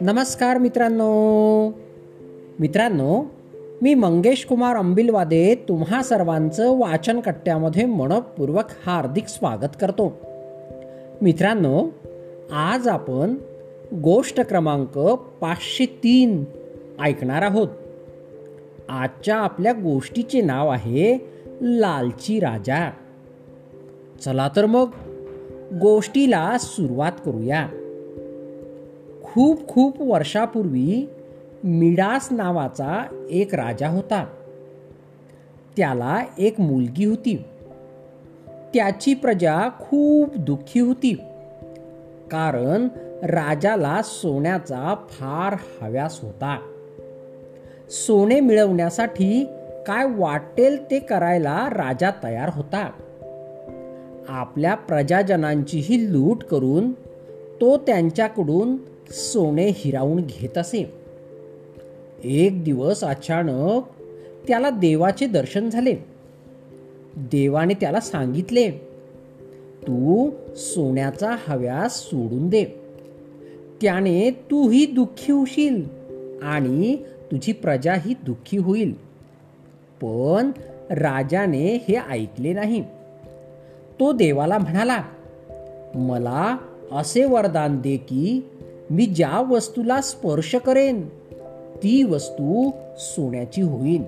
नमस्कार मित्रांनो. मित्रांनो मी मंगेश कुमार अंबिलवादे तुम्हा सर्वांचं वाचन कट्ट्यामध्ये मनपूर्वक हार्दिक स्वागत करतो. मित्रांनो आज आपण गोष्ट क्रमांक पाचशे तीन ऐकणार आहोत. आजच्या आपल्या गोष्टीचे नाव आहे लालची राजा. चला तर मग गोष्टीला सुरुवात करूया. खूप खूप वर्षापूर्वी मिडास नावाचा एक राजा होता. त्याला एक मुलगी होती. त्याची प्रजा खूप दुःखी होती. कारण राजाला सोन्याचा फार हव्यास होता. सोने मिळवण्यासाठी काय वाटेल ते करायला राजा तयार होता. आपल्या प्रजाजनांचीही लूट करून तो त्यांच्याकडून सोने हिरावून घेत असे. एक दिवस अचानक त्याला देवाचे दर्शन झाले. देवाने त्याला सांगितले तू सोन्याचा हव्यास सोडून दे. त्याने तूही दुःखी होशील आणि तुझी प्रजाही दुःखी होईल. पण राजाने हे ऐकले नाही. तो देवाला म्हणाला मला असे वरदान दे की मी ज्या वस्तूला स्पर्श करेन ती वस्तू सोन्याची होईल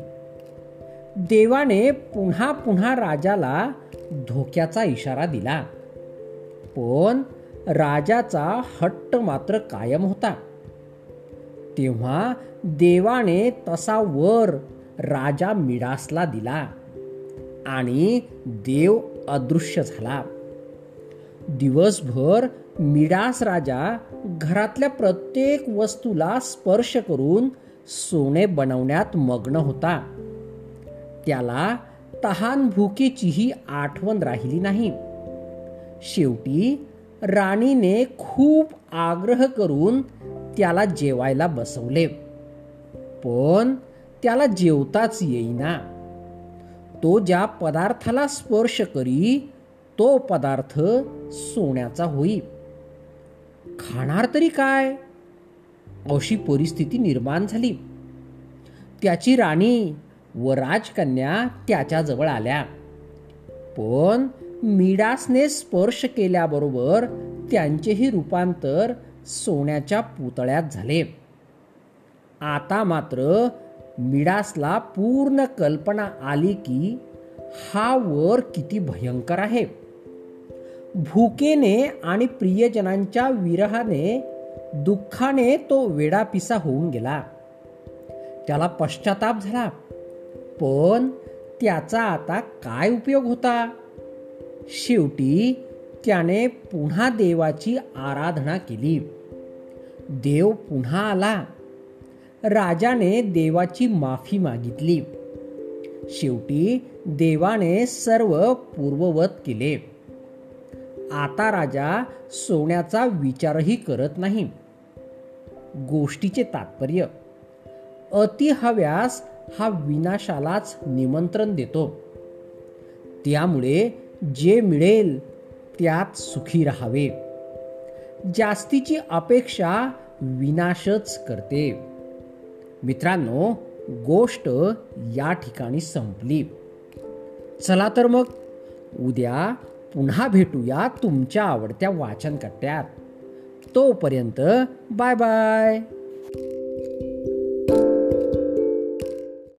देवाने पुन्हा पुन्हा राजाला धोक्याचा इशारा दिला. पण राजाचा हट्ट मात्र कायम होता. तेव्हा देवाने तसा वर राजा मिडासला दिला आणि देव अदृश्य झाला. दिवसभर मिडास राजा घरातल्या प्रत्येक वस्तूला स्पर्श करून सोने बनवण्यात मग्न होता. त्याला तहान भुकेचीही आठवण राहिली नाही. शेवटी राणीने खूप आग्रह करून त्याला जेवायला बसवले. पण त्याला जेवताच येईना. तो ज्या पदार्थाला स्पर्श करी तो पदार्थ सोन्याचा होई. खाणार तरी काय? अशी परिस्थिती निर्माण झाली. त्याची राणी व राजकन्या त्याच्याजवळ आल्या. पण मिडासने स्पर्श केल्याबरोबर त्यांचेही रूपांतर सोन्याच्या पुतळ्यात झाले. आता मात्र मिडासला पूर्ण कल्पना आली की हा वर किती भयंकर आहे. भूकेने आणि प्रियजनांच्या विरहाने दुःखाने तो वेडापिसा होऊन गेला. त्याला पश्चाताप झाला. पण त्याचा आता काय उपयोग होता? शेवटी त्याने पुन्हा देवाची आराधना केली. देव पुन्हा आला. राजाने देवाची माफी मागितली. शेवटी देवाने सर्व पूर्ववत केले. आता राजा सोन्याचा विचारही करत नाही. गोष्टीचे तात्पर्य अति हव्यास हा विनाशालाच निमंत्रण देतो. त्यामुळे जे मिळेल त्यात सुखी राहावे. जास्तीची अपेक्षा विनाशच करते. मित्रांनो गोष्ट या ठिकाणी संपली. चला तर मग उद्या पुन्हा भेटूया तुमच्या आवडत्या वाचन कट्ट्यात तोपर्यंत बाय बाय.